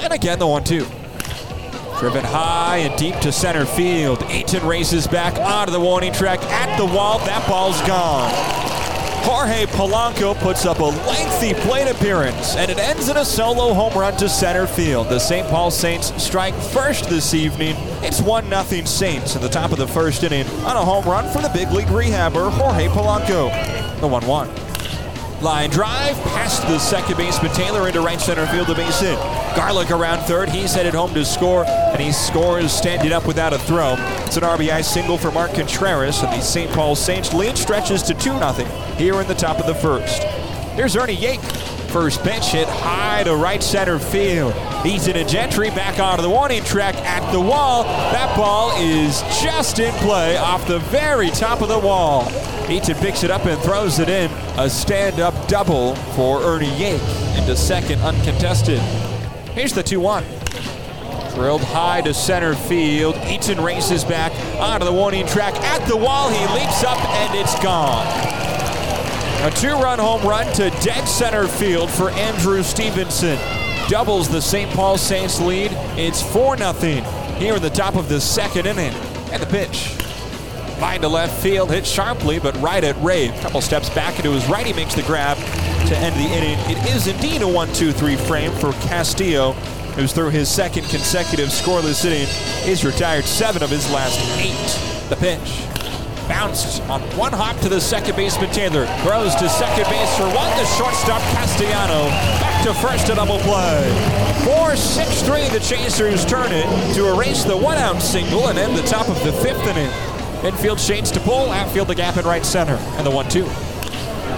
And again, the one two. Driven high and deep to center field. Eaton races back onto the warning track at the wall. That ball's gone. Jorge Polanco puts up a lengthy plate appearance, and it ends in a solo home run to center field. The St. Paul Saints strike first this evening. It's 1 0 Saints in the top of the first inning on a home run from the big league rehabber, Jorge Polanco. The 1 1. Line drive past the second baseman Taylor into right center field, the base hit. Garlick around third. He's headed home to score, and he scores standing up without a throw. It's an RBI single for Mark Contreras, and the St. Paul Saints lead stretches to 2 0 here in the top of the first. Here's Ernie Yake. First pitch hit high to right center field. Eaton and Gentry back onto the warning track at the wall. That ball is just in play off the very top of the wall. Eaton picks it up and throws it in. A stand up double for Ernie Yake into second uncontested. Here's the 2 1. Drilled high to center field. Eaton races back onto the warning track at the wall. He leaps up and it's gone. A two run home run to dead center field for Andrew Stevenson. Doubles the St. Paul Saints lead. It's 4 0 here in the top of the second inning. And the pitch. Line to left field, hit sharply, but right at Ray. Couple steps back into his right, he makes the grab to end the inning. It is indeed a 1 2 3 frame for Castillo, who's through his second consecutive scoreless inning. He's retired seven of his last eight. The pitch. Bounced on one hop to the second baseman Taylor. Throws to second base for one. The shortstop Castellano. Back to first, to double play. 4 6 3. The Chasers turn it to erase the one out single and end the top of the fifth inning. Infield shades to pull, outfield the gap in right center, and the 1 2.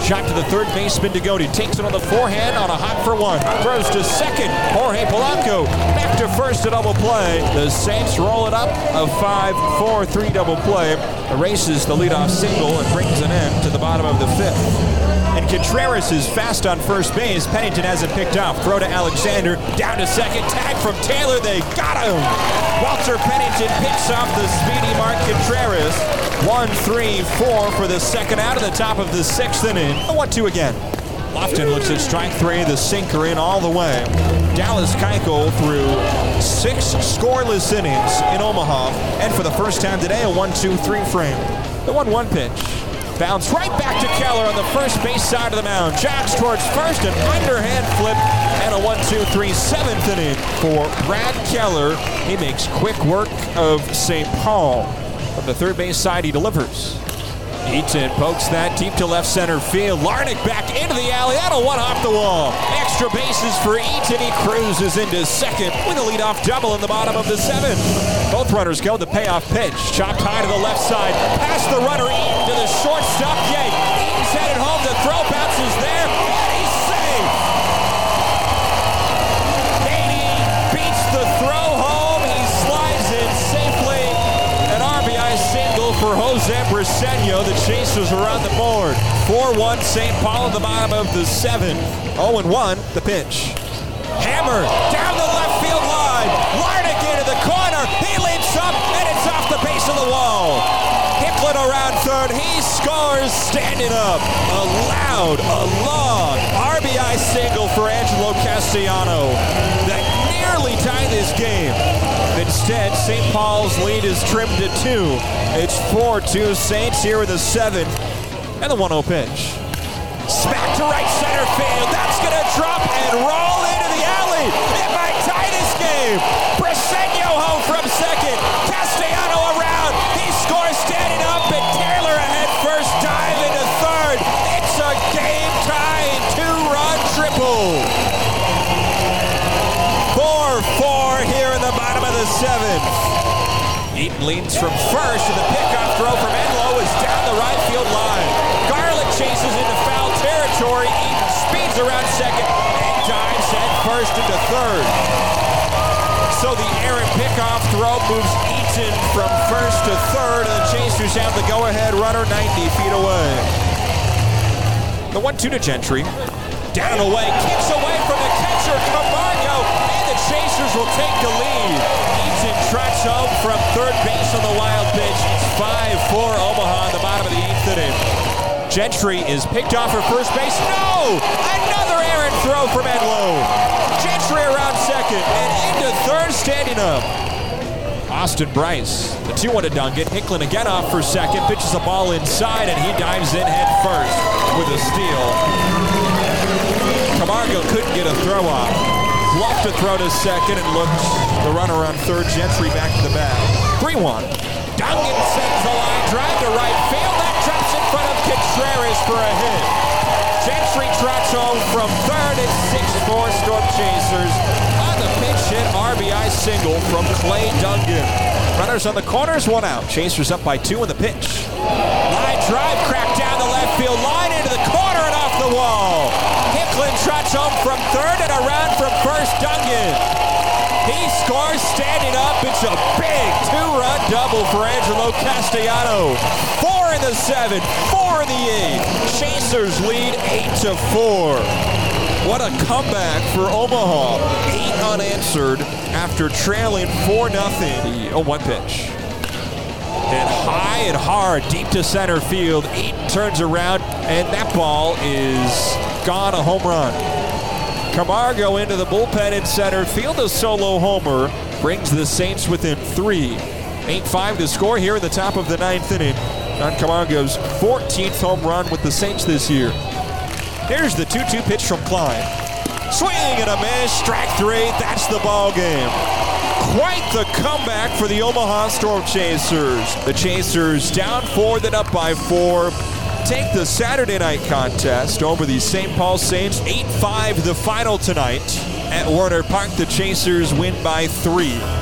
Shot to the third baseman Degodi. Takes it on the forehand on a hop for one. Throws to second. Jorge Polanco. Back to first, a double play. The Saints roll it up. A 5 4 3 double play. Erases the leadoff single and brings an end to the bottom of the fifth. And Contreras is fast on first base. Pennington hasn't picked off. Throw to Alexander. Down to second. Tag from Taylor. They got him. Walter Pennington picks off the speedy Mark Contreras. One, three, four for the second out of the top of the sixth inning. A one, two again. Lofton looks at strike three, the sinker in all the way. Dallas Keuchel through six scoreless innings in Omaha, and for the first time today, a one-two-three frame. The one-one pitch. Bounce right back to Keller on the first base side of the mound. Jogs towards first, an underhand flip, and a one-two-three seventh inning for Brad Keller. He makes quick work of St. Paul. From the third base side, he delivers. Eaton pokes that deep to left center field. Larnach back into the alley. That'll one off the wall. Extra bases for Eaton. He cruises into second with a leadoff double in the bottom of the seventh. Both runners go. The payoff pitch. Chopped high to the left side. Past the runner Eaton to the shortstop. Yay. Eaton's headed home. The throw bounces there. For Jose Briceño. The Chasers are on the board. 4-1 St. Paul at the bottom of the seventh. 0-1 the pitch. Hammer down the left field line. Larnach into the corner. He leaps up and it's off the base of the wall. Hicklin around third. He scores standing up. A loud, a long RBI single for Angelo Castellano that nearly tie this game. Instead, St. Paul's lead is trimmed to two. It's 4-2 Saints here in the seventh. And the 1-0 pitch. Smack to right center field. That's going to drop and roll into the alley. It might tie this game. Briceño home from second. Eaton leans from first, and the pickoff throw from Enlow is down the right field line. Garlick chases into foul territory. Eaton speeds around second and dives head first into third. So the Aaron pickoff throw moves Eaton from first to third, and the Chasers have the go-ahead runner 90 feet away. The 1-2 to Gentry. Down away, kicks away from the catcher, Camargo, and the Chasers will take the lead. Home from third base on the wild pitch. It's 5-4 Omaha in the bottom of the eighth inning. Gentry is picked off for first base. No! Another hard throw from Enlow. Gentry around second and into third, standing up. Austin Bryce, the 2 1 to Dungan. Hicklin again off for second, pitches the ball inside, and he dives in head first with a steal. Camargo couldn't get a throw off. Bluffed to throw to second and looks the runner on third. Gentry back to the bag. 3 1. Dungan sends the line drive to right field. That drops in front of Contreras for a hit. Gentry trots home from third at 6-4 Storm Chasers. On the pitch hit, RBI single from Clay Dungan. Runners on the corners, one out. Chasers up by two in the pitch. Line drive cracked down the left field line into the corner and off the wall. Hicklin trots home from third and around from first Dungan. He scores standing up. It's a big two-run double for Angelo Castellano. Four in the seven, four in the eight. Chasers lead eight to four. What a comeback for Omaha. Eight unanswered after trailing 4 0. Oh, one pitch. And high and hard, deep to center field. Eaton turns around, and that ball is gone, a home run. Camargo into the bullpen in center field. A solo homer brings the Saints within three. 8 5 to score here in the top of the ninth inning. John Camargo's 14th home run with the Saints this year. Here's the 2 2 pitch from Klein. Swing and a miss, strike three. That's the ball game. Quite the comeback for the Omaha Storm Chasers. The Chasers down four, then up by four. Take the Saturday night contest over the St. Paul Saints. 8 5 the final tonight. At Werner Park, the Chasers win by three.